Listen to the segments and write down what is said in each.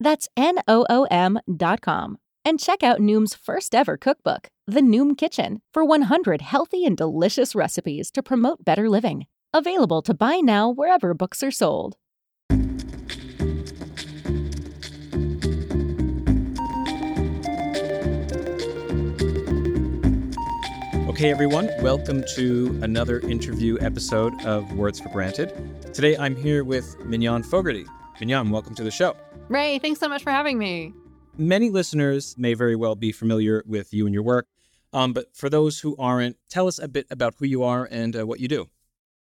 That's N-O-O-M dot com. And check out Noom's first ever cookbook, The Noom Kitchen, for 100 healthy and delicious recipes to promote better living. Available to buy now wherever books are sold. Okay, everyone, welcome to another interview episode of Words for Granted. Today I'm here with Mignon Fogarty. Mignon, welcome to the show. Ray, thanks so much for having me. Many listeners may very well be familiar with you and your work, um, but for those who aren't, tell us a bit about who you are and uh, what you do.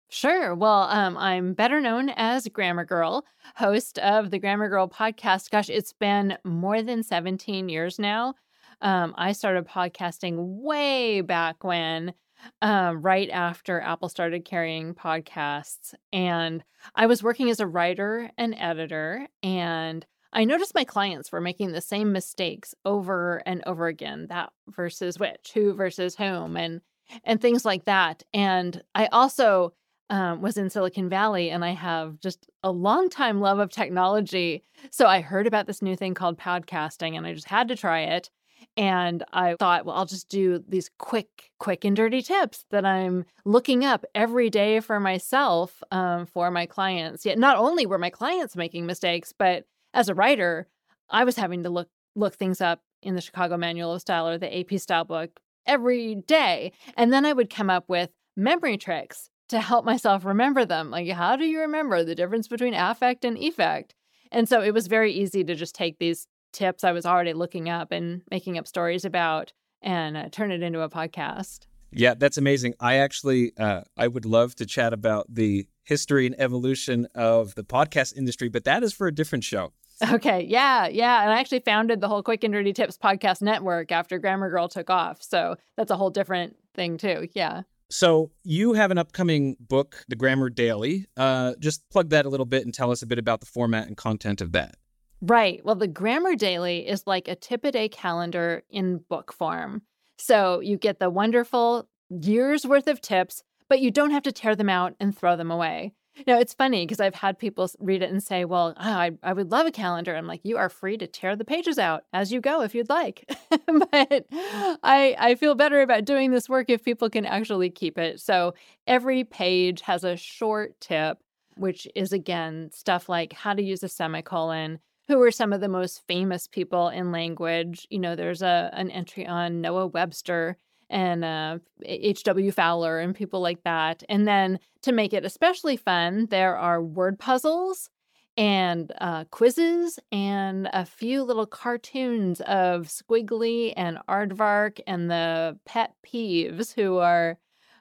Sure. Well, um, I'm better known as Grammar Girl, host of the Grammar Girl podcast. Gosh, it's been more than 17 years now. Um, I started podcasting way back when, um, right after Apple started carrying podcasts. And I was working as a writer and editor. And I noticed my clients were making the same mistakes over and over again that versus which, who versus whom, and and things like that. And I also um, was in Silicon Valley and I have just a long time love of technology. So I heard about this new thing called podcasting and I just had to try it. And I thought, well, I'll just do these quick, quick and dirty tips that I'm looking up every day for myself um, for my clients. Yet not only were my clients making mistakes, but as a writer, I was having to look look things up in the Chicago Manual of Style or the AP Style book every day. And then I would come up with memory tricks to help myself remember them. Like, how do you remember the difference between affect and effect? And so it was very easy to just take these tips I was already looking up and making up stories about and uh, turn it into a podcast. Yeah, that's amazing. I actually, uh, I would love to chat about the history and evolution of the podcast industry, but that is for a different show. Okay, yeah, yeah. And I actually founded the whole Quick and Dirty Tips podcast network after Grammar Girl took off. So that's a whole different thing, too. Yeah. So you have an upcoming book, The Grammar Daily. Uh, just plug that a little bit and tell us a bit about the format and content of that. Right. Well, the Grammar Daily is like a tip a day calendar in book form. So you get the wonderful years worth of tips, but you don't have to tear them out and throw them away. Now, it's funny because I've had people read it and say, Well, oh, I, I would love a calendar. I'm like, You are free to tear the pages out as you go if you'd like. but I, I feel better about doing this work if people can actually keep it. So every page has a short tip, which is again stuff like how to use a semicolon, who are some of the most famous people in language. You know, there's a an entry on Noah Webster and uh, H.W. Fowler and people like that. And then to make it especially fun, there are word puzzles and uh, quizzes and a few little cartoons of Squiggly and Aardvark and the pet peeves who are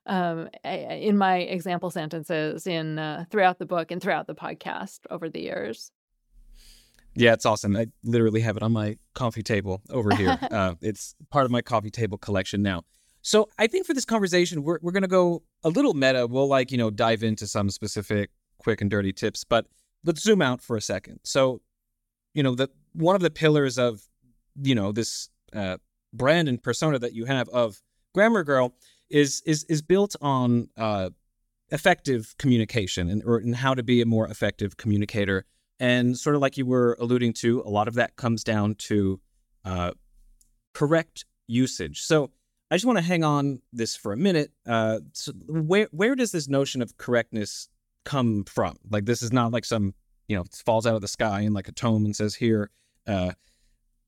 um, in my example sentences in uh, throughout the book and throughout the podcast over the years. Yeah, it's awesome. I literally have it on my coffee table over here. uh, it's part of my coffee table collection now. So I think for this conversation, we're, we're going to go a little meta. We'll like, you know, dive into some specific quick and dirty tips, but let's zoom out for a second. So, you know, the one of the pillars of, you know, this uh, brand and persona that you have of Grammar Girl is is is built on uh, effective communication and or and how to be a more effective communicator and sort of like you were alluding to, a lot of that comes down to uh, correct usage. So I just want to hang on this for a minute. Uh, so where where does this notion of correctness come from? Like this is not like some you know falls out of the sky in like a tome and says here. Uh,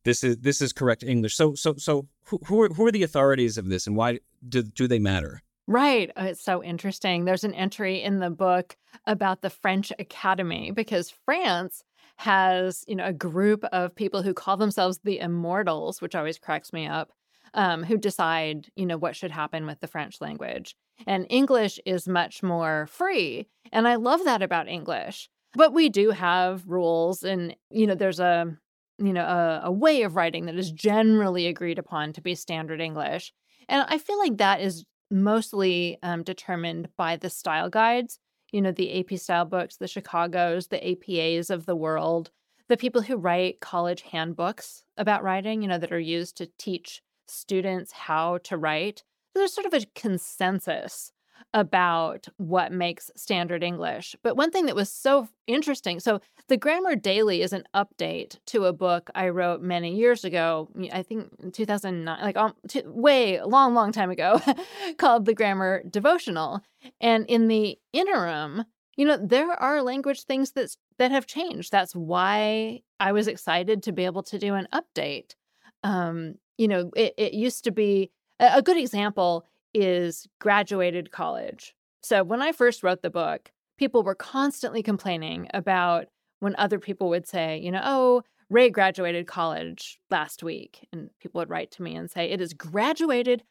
this is this is correct English. So so so who who are, who are the authorities of this, and why do do they matter? Right. Oh, it's so interesting. There's an entry in the book about the French Academy because France has, you know, a group of people who call themselves the immortals, which always cracks me up, um, who decide, you know, what should happen with the French language. And English is much more free. And I love that about English. But we do have rules and, you know, there's a, you know, a, a way of writing that is generally agreed upon to be standard English. And I feel like that is mostly um, determined by the style guides, you know, the AP style books, the Chicago's, the APAs of the world, the people who write college handbooks about writing, you know, that are used to teach students how to write. There's sort of a consensus about what makes standard English. But one thing that was so interesting so, the Grammar Daily is an update to a book I wrote many years ago, I think 2009, like um, t- way long, long time ago, called The Grammar Devotional. And in the interim, you know, there are language things that, that have changed. That's why I was excited to be able to do an update. Um, you know, it, it used to be a good example is graduated college. So when I first wrote the book, people were constantly complaining about when other people would say, you know, oh, Ray graduated college last week. And people would write to me and say, it is graduated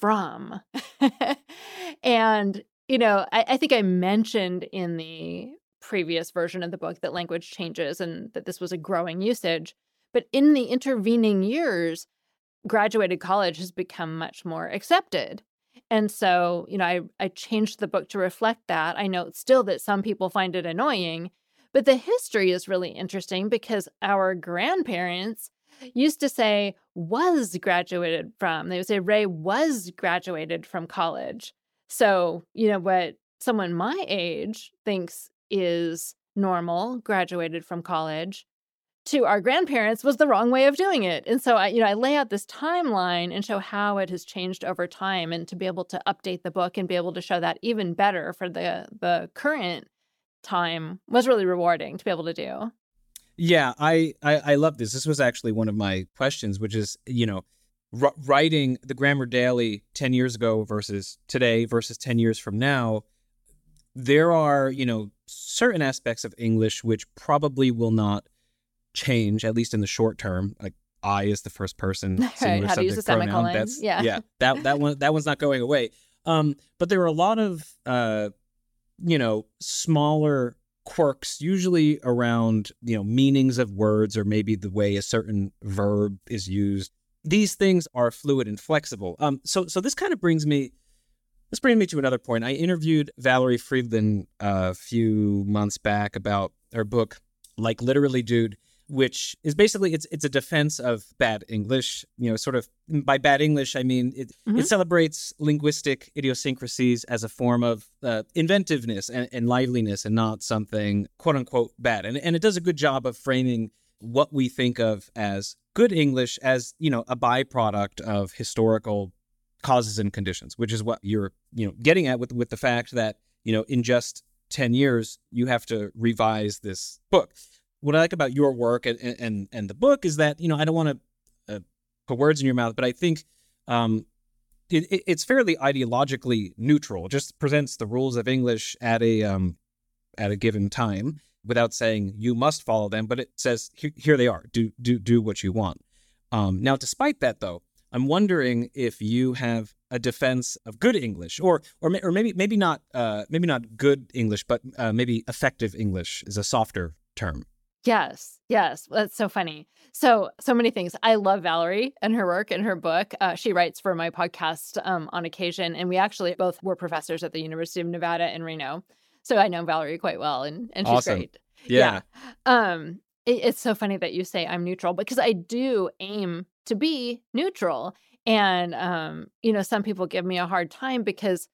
from. and, you know, I, I think I mentioned in the previous version of the book that language changes and that this was a growing usage. But in the intervening years, graduated college has become much more accepted. And so, you know, I, I changed the book to reflect that. I note still that some people find it annoying, but the history is really interesting because our grandparents used to say was graduated from. They would say Ray was graduated from college. So, you know, what someone my age thinks is normal, graduated from college, to our grandparents was the wrong way of doing it. And so I, you know, I lay out this timeline and show how it has changed over time and to be able to update the book and be able to show that even better for the the current time was really rewarding to be able to do. Yeah, I I, I love this. This was actually one of my questions, which is, you know, r- writing the Grammar Daily 10 years ago versus today versus 10 years from now, there are, you know, certain aspects of English which probably will not change at least in the short term. Like I is the first person singular right, subject pronoun. That's yeah, yeah. That that one that one's not going away. Um, but there are a lot of uh, you know, smaller quirks, usually around you know meanings of words or maybe the way a certain verb is used. These things are fluid and flexible. Um, so so this kind of brings me. This brings me to another point. I interviewed Valerie Fridland uh, a few months back about her book, like literally, dude which is basically it's it's a defense of bad English. You know, sort of by bad English, I mean it mm-hmm. it celebrates linguistic idiosyncrasies as a form of uh, inventiveness and, and liveliness, and not something quote unquote bad. And and it does a good job of framing what we think of as good English as you know a byproduct of historical causes and conditions, which is what you're you know getting at with with the fact that you know in just 10 years you have to revise this book what I like about your work and and and the book is that you know I don't want to uh, put words in your mouth, but I think um, it, it's fairly ideologically neutral. It just presents the rules of English at a um, at a given time without saying you must follow them, but it says here, here they are. Do do do what you want. Um, now, despite that, though, I'm wondering if you have a defense of good English, or or or maybe maybe not uh, maybe not good English, but uh, maybe effective English is a softer term. Yes, yes, that's so funny. So, so many things. I love Valerie and her work and her book. Uh, she writes for my podcast um, on occasion, and we actually both were professors at the University of Nevada in Reno. So I know Valerie quite well, and and she's awesome. great. Yeah. yeah. Um, it, it's so funny that you say I'm neutral because I do aim to be neutral, and um, you know, some people give me a hard time because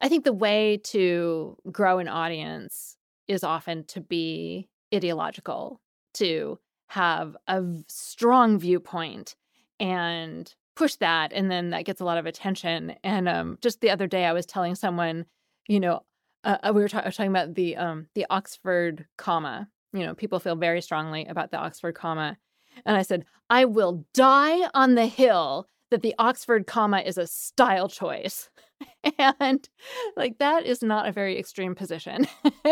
I think the way to grow an audience is often to be ideological to have a strong viewpoint and push that and then that gets a lot of attention and um, just the other day i was telling someone you know uh, uh we were ta- talking about the um, the oxford comma you know people feel very strongly about the oxford comma And I said, I will die on the hill that the Oxford comma is a style choice. and like that is not a very extreme position.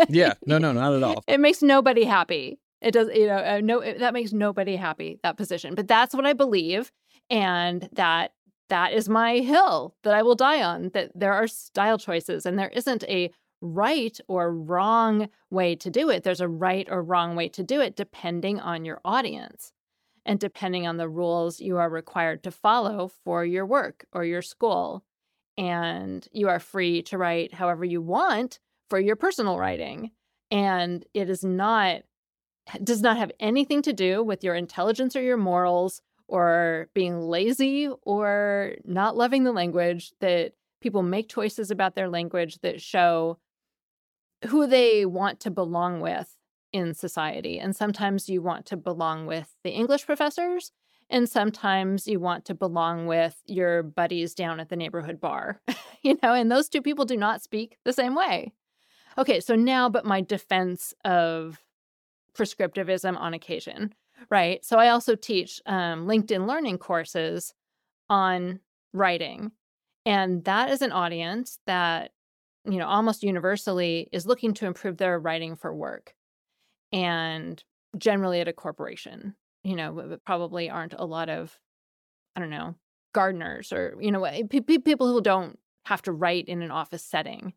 yeah, no, no, not at all. It makes nobody happy. It does, you know, uh, no, it, that makes nobody happy that position. But that's what I believe, and that that is my hill that I will die on. That there are style choices, and there isn't a right or wrong way to do it. There's a right or wrong way to do it depending on your audience and depending on the rules you are required to follow for your work or your school. And you are free to write however you want for your personal writing. And it is not, does not have anything to do with your intelligence or your morals or being lazy or not loving the language that people make choices about their language that show who they want to belong with in society. And sometimes you want to belong with the English professors, and sometimes you want to belong with your buddies down at the neighborhood bar, you know, and those two people do not speak the same way. Okay, so now, but my defense of prescriptivism on occasion, right? So I also teach um, LinkedIn learning courses on writing. And that is an audience that, you know, almost universally is looking to improve their writing for work and generally at a corporation. You know, probably aren't a lot of, I don't know, gardeners or, you know, eh, people who don't have to write in an office setting.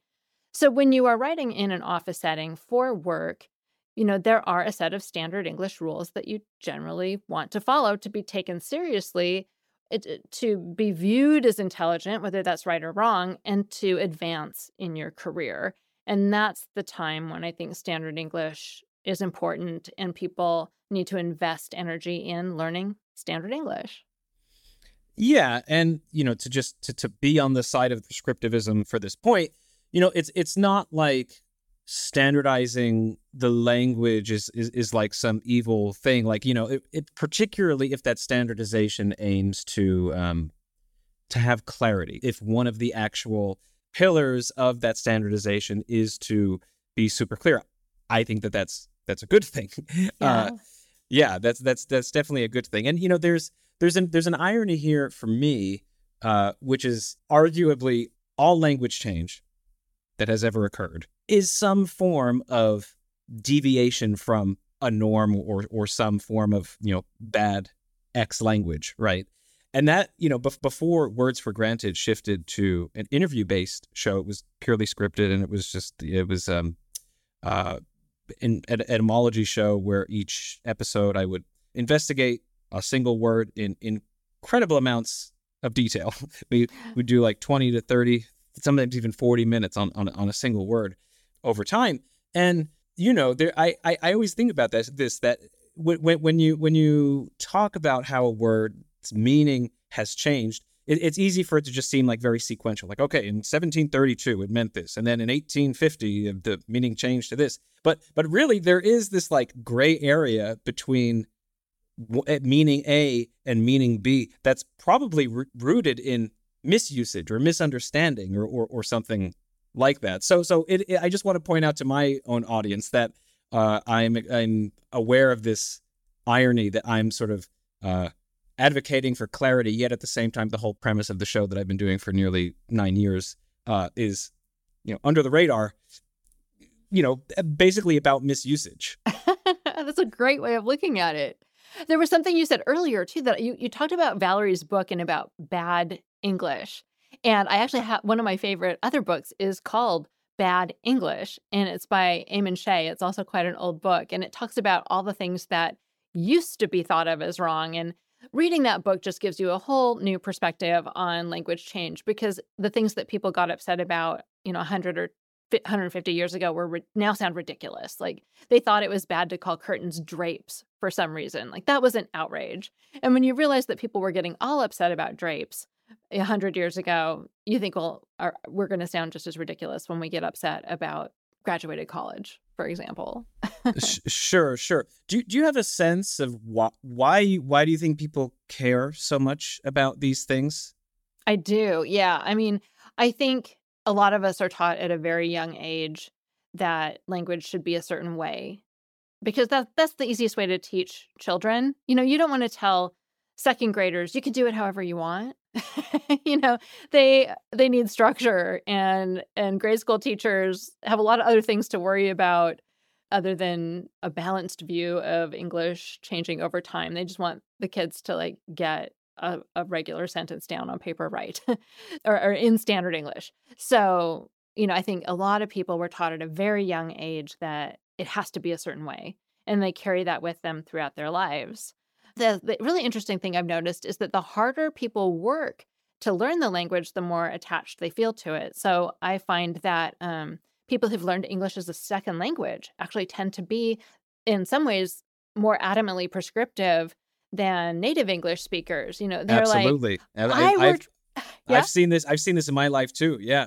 So when you are writing in an office setting for work, you know, there are a set of standard English rules that you generally want to follow to be taken seriously, it, eh, to be viewed as intelligent, whether that's right or wrong, and to advance in your career. And that's the time when I think standard English is important and people need to invest energy in learning standard English. Yeah, and you know, to just to, to be on the side of prescriptivism for this point, you know, it's it's not like standardizing the language is is, is like some evil thing. Like, you know, it, it particularly if that standardization aims to um to have clarity. If one of the actual pillars of that standardization is to be super clear. I think that that's that's a good thing. Yeah. Uh, yeah, that's that's that's definitely a good thing. And you know, there's there's an there's an irony here for me, uh, which is arguably all language change that has ever occurred is some form of deviation from a norm or or some form of you know bad X language, right? And that you know be- before Words for Granted shifted to an interview based show, it was purely scripted and it was just it was um uh in an etymology show where each episode I would investigate a single word in, in incredible amounts of detail. we would do like 20 to 30, sometimes even 40 minutes on, on, on a single word over time. And, you know, there, I, I, I always think about this, this that when, when you when you talk about how a word's meaning has changed, it, it's easy for it to just seem like very sequential. Like, okay, in 1732 it meant this, and then in 1850 the meaning changed to this. But but really there is this like gray area between eh, meaning A and meaning B that's probably rooted in misusage or misunderstanding or, or, or something like that. So so it, it, I just want to point out to my own audience that uh, I'm I'm aware of this irony that I'm sort of uh, advocating for clarity, yet at the same time, the whole premise of the show that I've been doing for nearly nine years uh, is, you know, under the radar, you know, basically about misusage. That's a great way of looking at it. There was something you said earlier too that you, you talked about Valerie's book and about bad English. And I actually have one of my favorite other books is called Bad English, and it's by Ammon Shea. It's also quite an old book, and it talks about all the things that used to be thought of as wrong and reading that book just gives you a whole new perspective on language change because the things that people got upset about, you know, 100 or 150 years ago were re- now sound ridiculous. Like they thought it was bad to call curtains drapes for some reason. Like that was an outrage. And when you realize that people were getting all upset about drapes 100 years ago, you think, well, our, we're going to sound just as ridiculous when we get upset about graduated college, for example. sure, sure. Do do you have a sense of why why why do you think people care so much about these things? I do. Yeah. I mean, I think a lot of us are taught at a very young age that language should be a certain way because that that's the easiest way to teach children. You know, you don't want to tell second graders you can do it however you want. you know, they they need structure and and grade school teachers have a lot of other things to worry about other than a balanced view of English changing over time. They just want the kids to like get a, a regular sentence down on paper right or, or in standard English. So, you know, I think a lot of people were taught at a very young age that it has to be a certain way and they carry that with them throughout their lives. The, the really interesting thing I've noticed is that the harder people work to learn the language, the more attached they feel to it. So I find that um, people who've learned English as a second language actually tend to be, in some ways, more adamantly prescriptive than native English speakers. You know, they're Absolutely. like, I, I worked. Yeah? I've seen this. I've seen this in my life too. Yeah.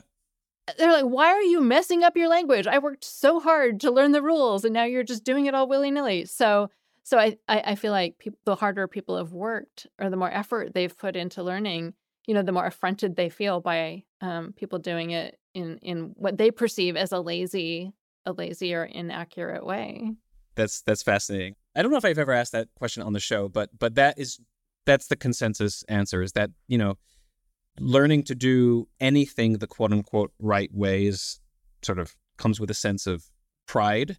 They're like, why are you messing up your language? I worked so hard to learn the rules, and now you're just doing it all willy nilly. So, so I, I, I feel like people, the harder people have worked, or the more effort they've put into learning, you know, the more affronted they feel by um, people doing it in in what they perceive as a lazy, a lazy or inaccurate way. That's that's fascinating. I don't know if I've ever asked that question on the show, but but that is that's the consensus answer is that, you know, learning to do anything the quote unquote right way is sort of comes with a sense of pride.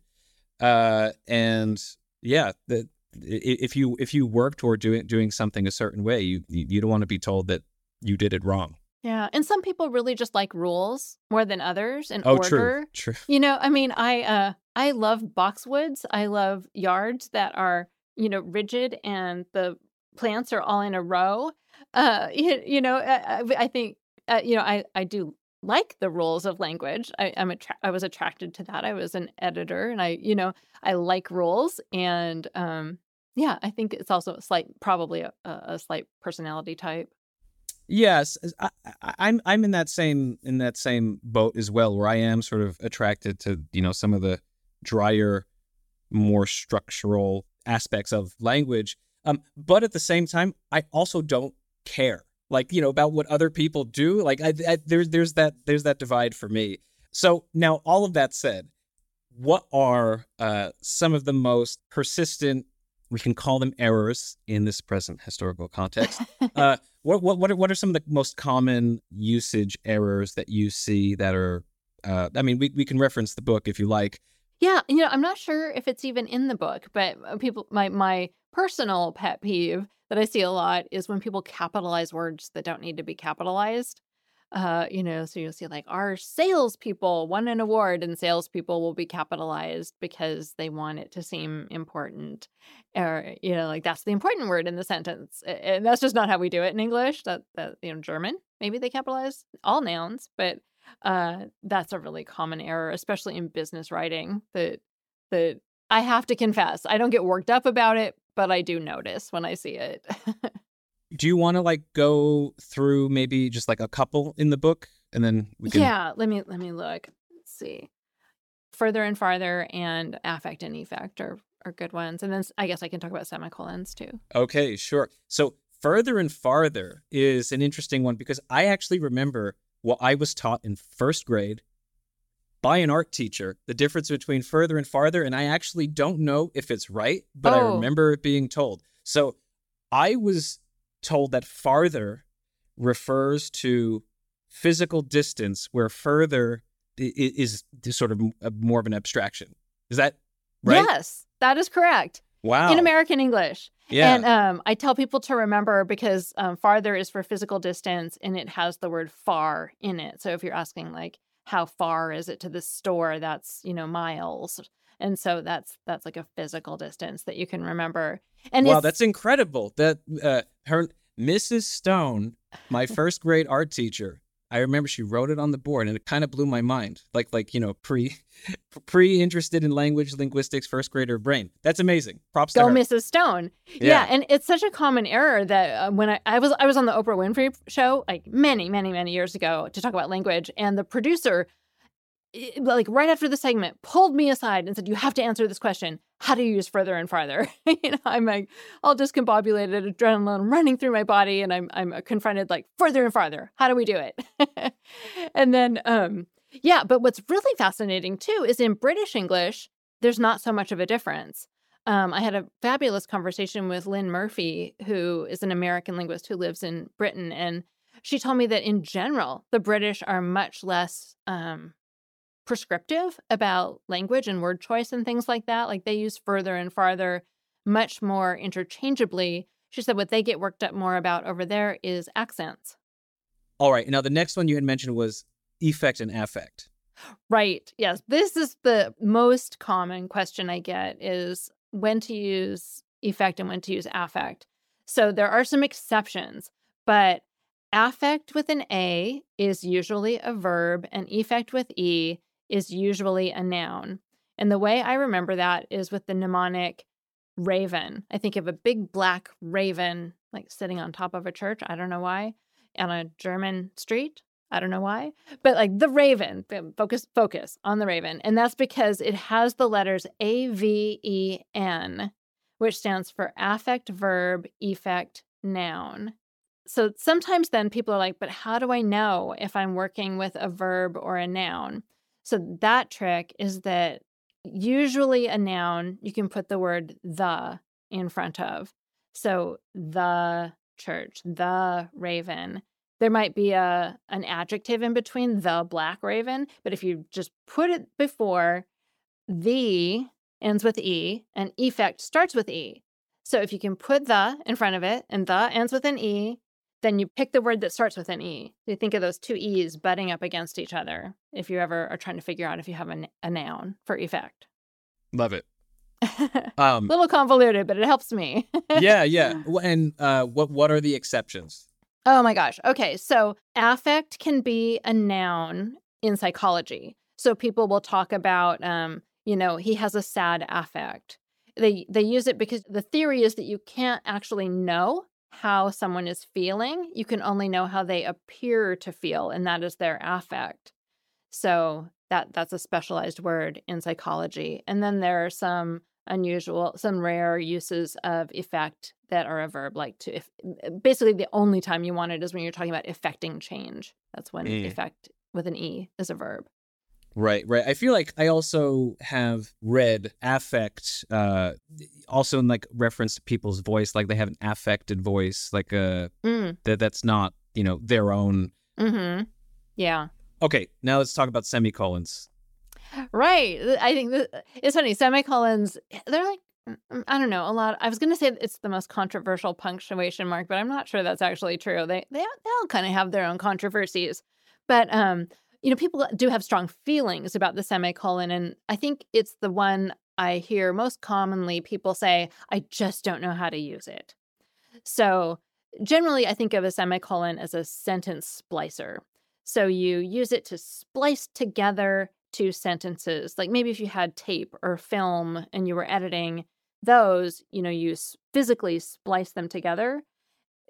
Uh, and yeah, the, if you if you work toward doing doing something a certain way, you you don't want to be told that you did it wrong. Yeah, and some people really just like rules more than others and oh, order. true, true. You know, I mean, I uh I love boxwoods. I love yards that are, you know, rigid and the plants are all in a row. Uh you, you know, I, I think uh, you know, I I do like the rules of language. I, I'm attra- I was attracted to that. I was an editor, and I, you know, I like rules, and um, yeah, I think it's also a slight, probably a, a slight personality type. Yes, I, I, I'm I'm in that same in that same boat as well, where I am sort of attracted to you know some of the drier, more structural aspects of language. Um, but at the same time, I also don't care, like you know, about what other people do. Like I, I, there's there's that there's that divide for me. So now, all of that said, what are uh, some of the most persistent we can call them errors in this present historical context. uh, what, what, what, are, what are some of the most common usage errors that you see that are, uh, I mean, we, we can reference the book if you like. Yeah, you know, I'm not sure if it's even in the book, but uh, people, my, my personal pet peeve that I see a lot is when people capitalize words that don't need to be capitalized. Uh, you know, so you'll see like our salespeople won an award, and salespeople will be capitalized because they want it to seem important, or you know, like that's the important word in the sentence, and that's just not how we do it in English. That that you know, German maybe they capitalize all nouns, but uh, that's a really common error, especially in business writing. That that I have to confess, I don't get worked up about it, but I do notice when I see it. do you want to like go through maybe just like a couple in the book? And then we can yeah let me let me look. Let's see. Further and farther and affect and effect are, are good ones. And then i guess i can talk about semicolons too. Okay sure. So further and farther is an interesting one because i actually remember what i was taught in first grade by an art teacher the difference between further and farther and i actually don't know if it's right but oh. i remember it being told. So i was told that farther refers to physical distance, where further is, sort of more of an abstraction. Is that right? Yes, that is correct. Wow. In American English. Yeah. And um, I tell people to remember because um, farther is for physical distance and it has the word far in it. So if you're asking, like, how far is it to the store? That's, you know, miles. And so that's that's like a physical distance that you can remember. And wow, that's incredible. That uh, her Mrs. Stone, my first grade art teacher, I remember she wrote it on the board and it kind of blew my mind. Like like, you know, pre pre interested in language, linguistics, first grader brain. That's amazing. Props Go to her. Mrs. Stone. Yeah. yeah. and it's such a common error that uh, when I, I was I was on the Oprah Winfrey show like many, many, many years ago to talk about language and the producer like right after the segment pulled me aside and said you have to answer this question how do you use further and farther you know i'm like all discombobulated adrenaline running through my body and i'm i'm confronted like further and farther how do we do it and then um yeah but what's really fascinating too is in british english there's not so much of a difference. Um, I had a fabulous conversation with Lynne Murphy, who is an American linguist who lives in Britain. And she told me that in general, the British are much less um, prescriptive about language and word choice and things like that. Like they use further and farther much more interchangeably. She said what they get worked up more about over there is accents. All right. Now, the next one you had mentioned was effect and affect. Right. Yes. This is the most common question I get is when to use effect and when to use affect. So there are some exceptions, but affect with an A is usually a verb and effect with E is usually a noun. And the way I remember that is with the mnemonic raven. I think of a big black raven like sitting on top of a church. I don't know why. On a German street. I don't know why, but like the Raven, focus, focus on the Raven. And that's because it has the letters A, V, E, N, which stands for affect, verb, effect, noun. So sometimes then people are like, but how do I know if I'm working with a verb or a noun? So that trick is that usually a noun, you can put the word the in front of. So the church, the raven there might be a an adjective in between the black raven, but if you just put it before the ends with e and effect starts with e. So if you can put the in front of it and the ends with an e, then you pick the word that starts with an e. So you think of those two e's butting up against each other if you ever are trying to figure out if you have a, a noun for effect. Love it. Um, a little convoluted, but it helps me. yeah, yeah. And uh, what what are the exceptions? Oh my gosh. Okay. So affect can be a noun in psychology. So people will talk about, um, you know, he has a sad affect. They they use it because the theory is that you can't actually know how someone is feeling. You can only know how they appear to feel, and that is their affect. So that that's a specialized word in psychology. And then there are some unusual, some rare uses of effect that are a verb, like to if basically the only time you want it is when you're talking about effecting change. That's when mm. effect with an E is a verb. Right, right. I feel like I also have read affect, uh, also in like reference to people's voice, like they have an affected voice, like a uh, mm. that that's not you know their own. Mm-hmm. Yeah. Okay, now let's talk about semicolons. Right. I think it's funny. Semicolons, they're like, mm, mm, I don't know, a lot. I was going to say it's the most controversial punctuation mark, but I'm not sure that's actually true. They they, they all kind of have their own controversies. But um, you know, people do have strong feelings about the semicolon and I think it's the one I hear most commonly people say, I just don't know how to use it. So, generally I think of a semicolon as a sentence splicer. So you use it to splice together two sentences. Like maybe if you had tape or film and you were editing those, you know, you physically splice them together.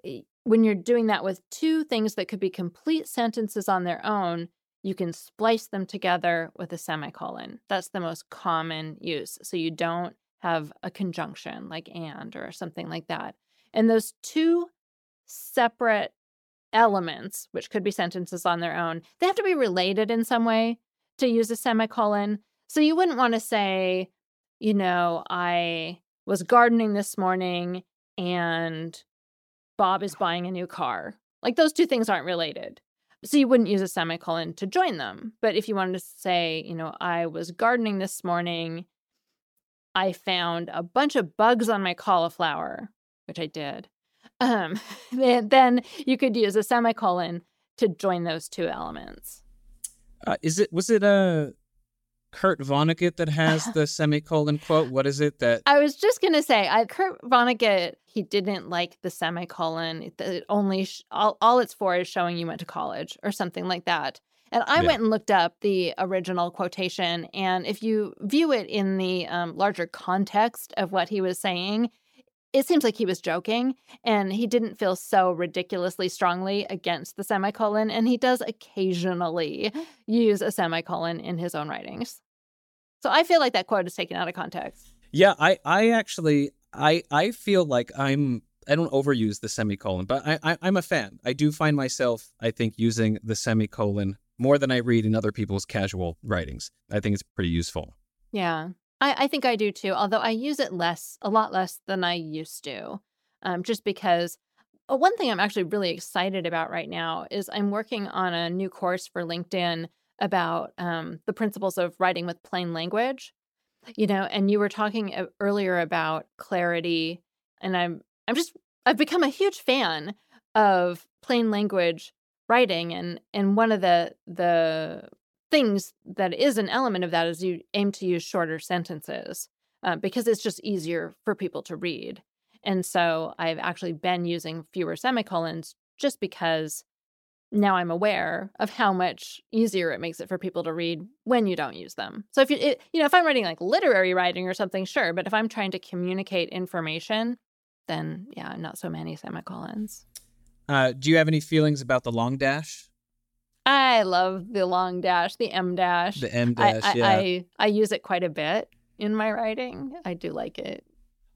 Eh, when you're doing that with two things that could be complete sentences on their own, you can splice them together with a semicolon. That's the most common use. So you don't have a conjunction like and or something like that. And those two separate elements, which could be sentences on their own, they have to be related in some way to use a semicolon. So you wouldn't want to say, you know, I was gardening this morning and Bob is buying a new car. Like those two things aren't related. So you wouldn't use a semicolon to join them. But if you wanted to say, you know, I was gardening this morning, I found a bunch of bugs on my cauliflower, which I did. Um, then you could use a semicolon to join those two elements. Uh, is it was it a uh, Kurt Vonnegut that has the semicolon quote? What is it that I was just gonna say? I, Kurt Vonnegut he didn't like the semicolon. It only sh- all all it's for is showing you went to college or something like that. And I yeah. went and looked up the original quotation, and if you view it in the um, larger context of what he was saying, it seems like he was joking and he didn't feel so ridiculously strongly against the semicolon. And he does occasionally use a semicolon in his own writings. So I feel like that quote is taken out of context. Yeah, I, I actually, I, I feel like I'm, I don't overuse the semicolon, but I, I, I'm a fan. I do find myself, I think, using the semicolon more than I read in other people's casual writings. I think it's pretty useful. Yeah. I, I think I do too, although I use it less, a lot less than I used to, um, just because uh, one thing I'm actually really excited about right now is I'm working on a new course for LinkedIn about um, the principles of writing with plain language. You know, and you were talking earlier about clarity, and I'm I'm just I've become a huge fan of plain language writing, and and one of the the things that is an element of that is you aim to use shorter sentences uh, because it's just easier for people to read. And so I've actually been using fewer semicolons just because now I'm aware of how much easier it makes it for people to read when you don't use them. So if you it, you know if I'm writing like literary writing or something, sure, but if I'm trying to communicate information, then yeah, not so many semicolons. Uh, do you have any feelings about the long dash? I love the long dash, the em dash. The em dash, I, I, yeah. I, I use it quite a bit in my writing. I do like it.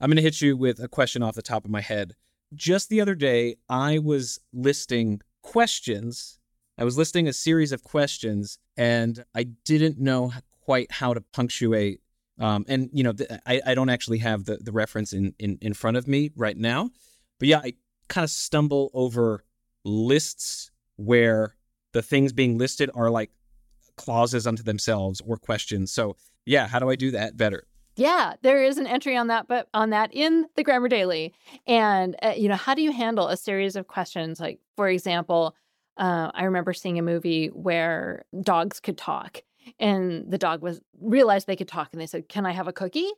I'm going to hit you with a question off the top of my head. Just the other day, I was listing questions. I was listing a series of questions, and I didn't know quite how to punctuate. Um, and you know, I, I don't actually have the, the reference in, in in front of me right now, but yeah, I kind of stumble over lists where the things being listed are like clauses unto themselves or questions. So yeah, how do I do that better? Yeah, there is an entry on that, but on that in the Grammar Daily. And uh, you know, how do you handle a series of questions? Like, for example, uh, I remember seeing a movie where dogs could talk, and the dog was realized they could talk, and they said, "Can I have a cookie?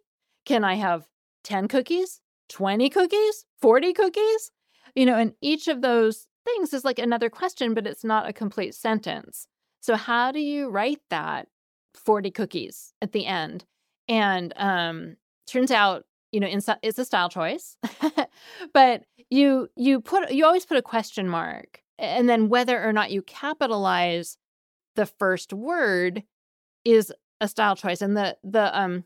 Can I have ten cookies? Twenty cookies? Forty cookies?" You know, and each of those things is like another question, but it's not a complete sentence. So how do you write that 40 cookies at the end? And um turns out, you know, it's a style choice. but you you put you always put a question mark. And then whether or not you capitalize the first word is a style choice. And the the um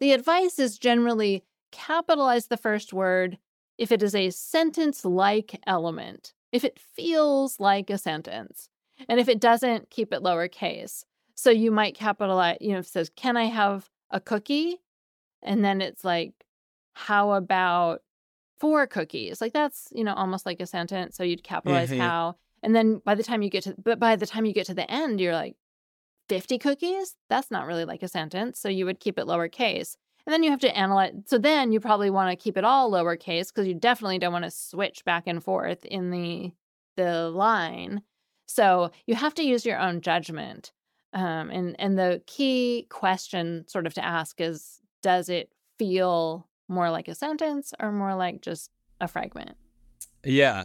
the advice is generally capitalize the first word if it is a sentence like element if it feels like a sentence. And if it doesn't, keep it lowercase. So you might capitalize, you know, if it says, Can I have a cookie? And then it's like, How about four cookies? Like that's, you know, almost like a sentence. So you'd capitalize yeah, yeah. how. And then by the time you get to, but by the time you get to the end, you're like, 50 cookies? That's not really like a sentence. So you would keep it lowercase. And then you have to analyze. So then you probably want to keep it all lowercase because you definitely don't want to switch back and forth in the the line. So you have to use your own judgment. Um, and and the key question sort of to ask is, does it feel more like a sentence or more like just a fragment? Yeah.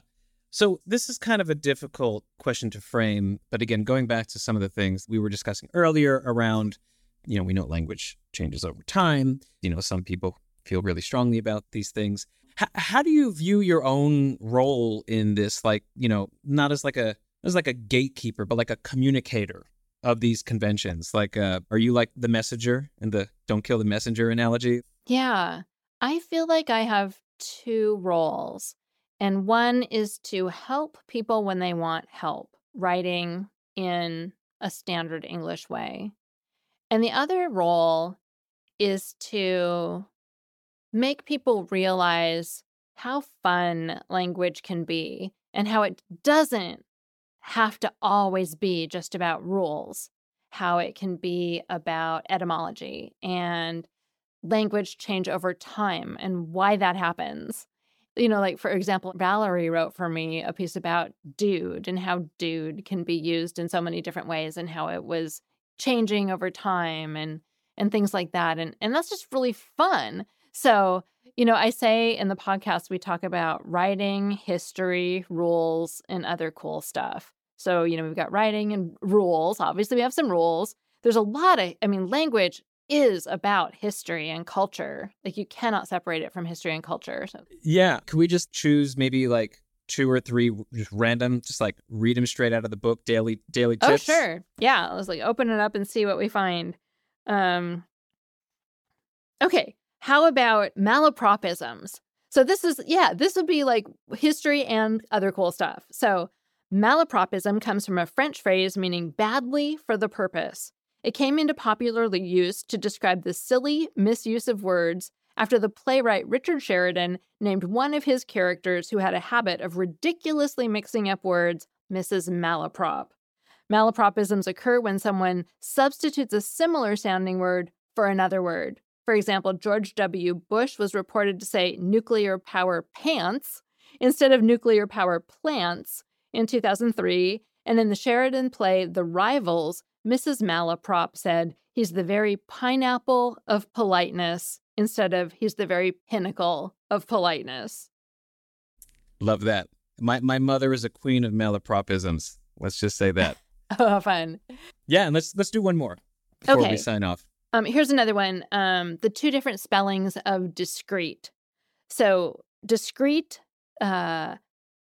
So this is kind of a difficult question to frame, but again, going back to some of the things we were discussing earlier around you know, we know language changes over time. You know, some people feel really strongly about these things. H- how do you view your own role in this? Like, you know, not as like a as like a gatekeeper, but like a communicator of these conventions. Like, uh, are you like the messenger in the "don't kill the messenger" analogy? Yeah, I feel like I have two roles, and one is to help people when they want help writing in a standard English way. And the other role is to make people realize how fun language can be and how it doesn't have to always be just about rules, how it can be about etymology and language change over time and why that happens. You know, like for example, Valerie wrote for me a piece about dude and how dude can be used in so many different ways and how it was changing over time and and things like that and and that's just really fun so you know i say in the podcast we talk about writing history rules and other cool stuff so you know we've got writing and rules obviously we have some rules there's a lot of i mean language is about history and culture like you cannot separate it from history and culture so Yeah. Could we just choose maybe like two or three just random, just like read them straight out of the book, daily daily tips? Oh, sure. Yeah. I was like, open it up and see what we find. Um, okay. How about malapropisms? So this is, yeah, this would be like history and other cool stuff. So malapropism comes from a French phrase meaning badly for the purpose. It came into popular use to describe the silly misuse of words after the playwright Richard Sheridan named one of his characters who had a habit of ridiculously mixing up words Mrs. Malaprop. Malapropisms occur when someone substitutes a similar sounding word for another word. For example, George W. Bush was reported to say nuclear power pants instead of nuclear power plants in 2003. And in the Sheridan play The Rivals, Mrs. Malaprop said, He's the very pineapple of politeness instead of he's the very pinnacle of politeness. Love that. My my mother is a queen of malapropisms. Let's just say that. oh, fun. Yeah, and let's let's do one more before okay. we sign off. Um, here's another one. Um, the two different spellings of discreet. So discreet, uh,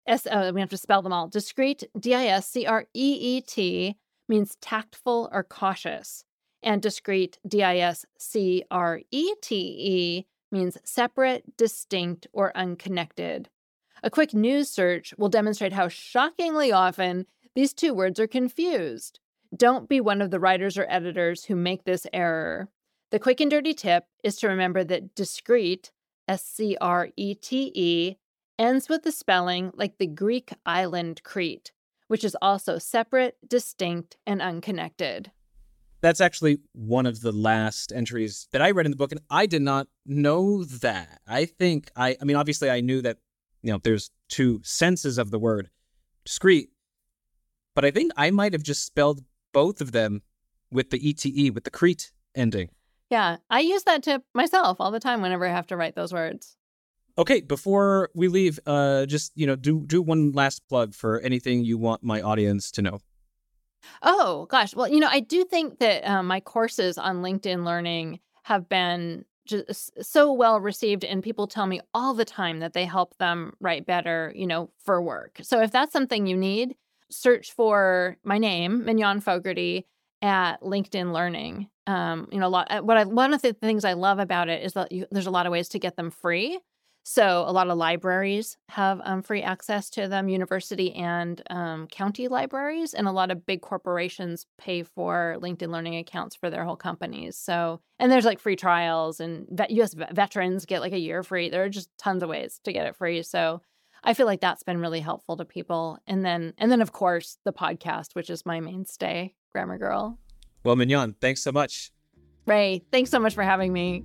S. Oh, we have to spell them all. Discreet, D I S C R E E T, means tactful or cautious and discrete, D I S C R E T E, means separate, distinct, or unconnected. A quick news search will demonstrate how shockingly often these two words are confused. Don't be one of the writers or editors who make this error. The quick and dirty tip is to remember that discrete, S C R E T E, ends with the spelling like the Greek island Crete, which is also separate, distinct, and unconnected that's actually one of the last entries that I read in the book, and I did not know that. I think I, I mean, obviously, I knew that you know there's two senses of the word discrete, but I think I might have just spelled both of them with the ete with the crete ending. Yeah, I use that tip myself all the time whenever I have to write those words. Okay, before we leave, uh, just you know, do do one last plug for anything you want my audience to know. Oh, gosh. Well, you know, I do think that uh, my courses on LinkedIn Learning have been just so well received and people tell me all the time that they help them write better, you know, for work. So if that's something you need, search for my name, Mignon Fogarty, at LinkedIn Learning. Um, you know, a lot. Uh, what I one of the things I love about it is that you, there's a lot of ways to get them free. So a lot of libraries have um, free access to them, university and um, county libraries, and a lot of big corporations pay for LinkedIn Learning accounts for their whole companies. So, and there's like free trials, and vet- U.S. veterans get like a year free. There are just tons of ways to get it free. So, I feel like that's been really helpful to people. And then, and then of course, the podcast, which is my mainstay, Grammar Girl. Well, Mignon, thanks so much. Ray, thanks so much for having me.